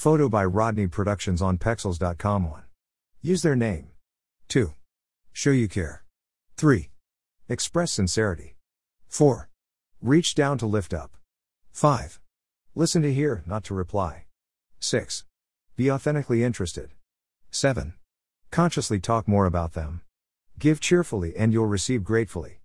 Photo by Rodney Productions on Pexels.com 1. Use their name. 2. Show you care. 3. Express sincerity. 4. Reach down to lift up. 5. Listen to hear, not to reply. 6. Be authentically interested. 7. Consciously talk more about them. Give cheerfully and you'll receive gratefully.